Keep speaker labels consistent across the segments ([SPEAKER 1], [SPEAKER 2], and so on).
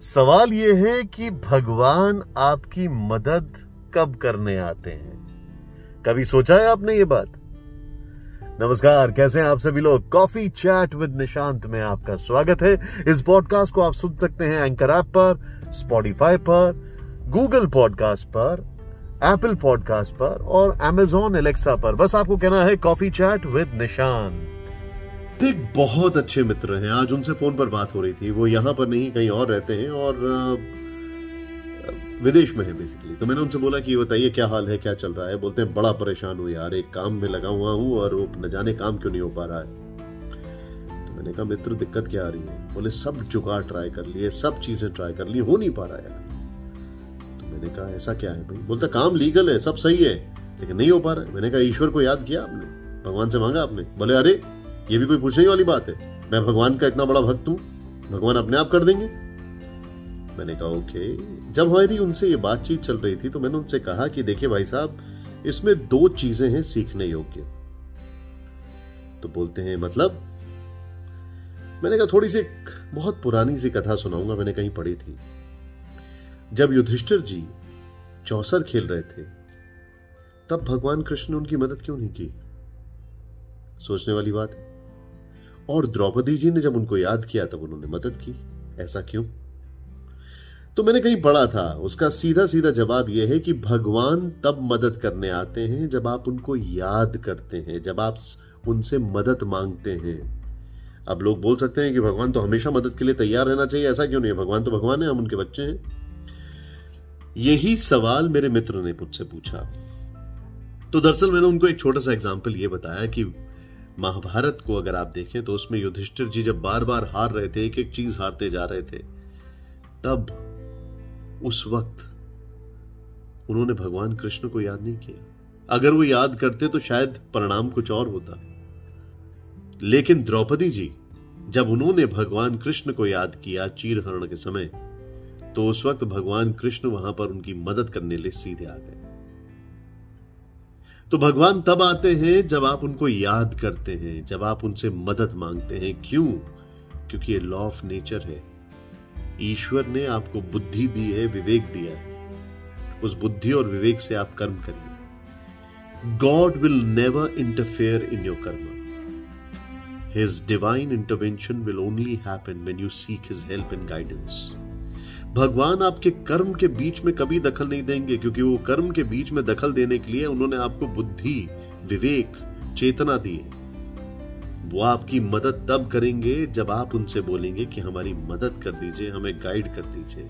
[SPEAKER 1] सवाल यह है कि भगवान आपकी मदद कब करने आते हैं? कभी सोचा है आपने ये बात? नमस्कार, कैसे हैं आप सभी लोग? कॉफ़ी चैट विद निशांत में आपका स्वागत है। इस पॉडकास्ट को आप सुन सकते हैं एंकर ऐप पर स्पॉटिफाई पर गूगल पॉडकास्ट पर एप्पल पॉडकास्ट पर और एमेजॉन एलेक्सा पर। बस आपको कहना है कॉफ़ी चैट विद निशांत। एक बहुत अच्छे मित्र हैं। आज उनसे फ़ोन पर बात हो रही थी। वो यहाँ पर नहीं, कहीं और रहते हैं और विदेश में है बेसिकली तो मैंने उनसे बोला कि बताइए, क्या हाल है, क्या चल रहा है? बोलते हैं, बड़ा परेशान हूँ यार, एक काम में लगा हुआ हूँ और वो न जाने काम क्यों नहीं हो पा रहा है? तो मैंने कहा, मित्र, दिक्कत क्या आ रही है? बोले, सब जुगाड़ ट्राई कर लिए, सब चीज़ें ट्राई कर ली, हो नहीं पा रहा यार। तो मैंने कहा, ऐसा क्या है भाई? बोलता, काम लीगल है, सब सही है, लेकिन नहीं हो पा रहा है। मैंने कहा, ईश्वर को याद किया आपने? भगवान से मांगा आपने? बोले, अरे ये भी कोई पूछने वाली बात है? मैं भगवान का इतना बड़ा भक्त हूँ। भगवान अपने आप कर देंगे। मैंने कहा, ओके। जब हमारी उनसे ये बातचीत चल रही थी तो मैंने उनसे कहा कि, देखिए भाई साहब, इसमें दो चीज़ें हैं सीखने योग्य। तो बोलते हैं मतलब? मैंने कहा, थोड़ी सी बहुत पुरानी सी कथा सुनाऊँगा, मैंने कहीं पढ़ी थी। जब युधिष्ठिर जी चौसर खेल रहे थे, तब भगवान कृष्ण ने उनकी मदद क्यों नहीं की? सोचने वाली बात है। और द्रौपदी जी ने जब उनको याद किया, तब उन्होंने मदद की। ऐसा क्यों? तो मैंने कहीं पढ़ा था, उसका सीधा सीधा जवाब यह है कि भगवान तब मदद करने आते हैं जब आप उनको याद करते हैं, जब आप उनसे मदद मांगते हैं। अब लोग बोल सकते हैं कि भगवान तो हमेशा मदद के लिए तैयार रहना चाहिए, ऐसा क्यों नहीं है? भगवान तो भगवान है, हम उनके बच्चे हैं। यही सवाल मेरे मित्र ने मुझसे पूछा। तो दरअसल मैंने उनको एक छोटा सा एग्ज़ाम्पल ये बताया कि महाभारत को अगर आप देखें तो उसमें युधिष्ठिर जी जब बार बार हार रहे थे एक एक चीज़ हारते जा रहे थे, तब उस वक्त उन्होंने भगवान कृष्ण को याद नहीं किया। अगर वो याद करते तो शायद परिणाम कुछ और होता। लेकिन द्रौपदी जी, जब उन्होंने भगवान कृष्ण को याद किया चीरहरण के समय तो उस वक्त भगवान कृष्ण वहाँ पर उनकी मदद करने लिए सीधे आ गए। तो भगवान तब आते हैं जब आप उनको याद करते हैं, जब आप उनसे मदद मांगते हैं। क्यों? क्योंकि ये लॉ ऑफ़ नेचर है। ईश्वर ने आपको बुद्धि दी है, विवेक दिया है। उस बुद्धि और विवेक से आप कर्म करिए। God will never interfere in your karma his divine intervention will only happen when you seek his help and guidance भगवान आपके कर्म के बीच में कभी दखल नहीं देंगे, क्योंकि वो कर्म के बीच में दखल देने के लिए उन्होंने आपको बुद्धि, विवेक, चेतना दी है। वो आपकी मदद तब करेंगे जब आप उनसे बोलेंगे कि हमारी मदद कर दीजिए, हमें गाइड कर दीजिए।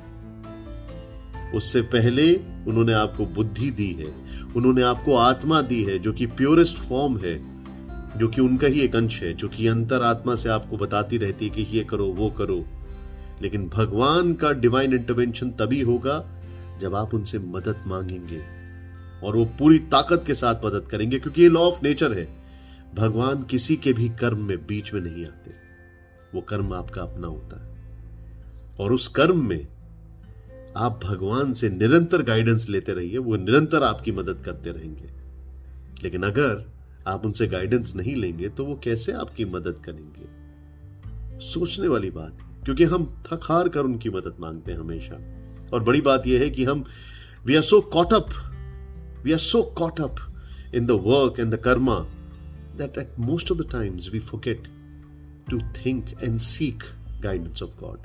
[SPEAKER 1] उससे पहले उन्होंने आपको बुद्धि दी है, उन्होंने आपको आत्मा दी है, जो कि प्योरेस्ट फॉर्म है, जो कि उनका ही एक अंश है, जो कि अंतर आत्मा से आपको बताती रहती है कि ये करो, वो करो। लेकिन भगवान का डिवाइन इंटरवेंशन तभी होगा जब आप उनसे मदद मांगेंगे और वो पूरी ताकत के साथ मदद करेंगे, क्योंकि ये लॉ ऑफ़ नेचर है। भगवान किसी के भी कर्म में बीच में नहीं आते। वो कर्म आपका अपना होता है। और उस कर्म में आप भगवान से निरंतर गाइडेंस लेते रहिए, वो निरंतर आपकी मदद करते रहेंगे। लेकिन अगर आप उनसे गाइडेंस नहीं लेंगे तो वो कैसे आपकी मदद करेंगे? सोचने वाली बात क्योंकि हम थक हार कर उनकी मदद मांगते हैं हमेशा। और बड़ी बात यह है कि हम we are so caught up we are so caught up in the work and the karma that at most of the times we forget to think and seek guidance of God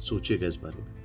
[SPEAKER 1] सोचिएगा इस बारे में।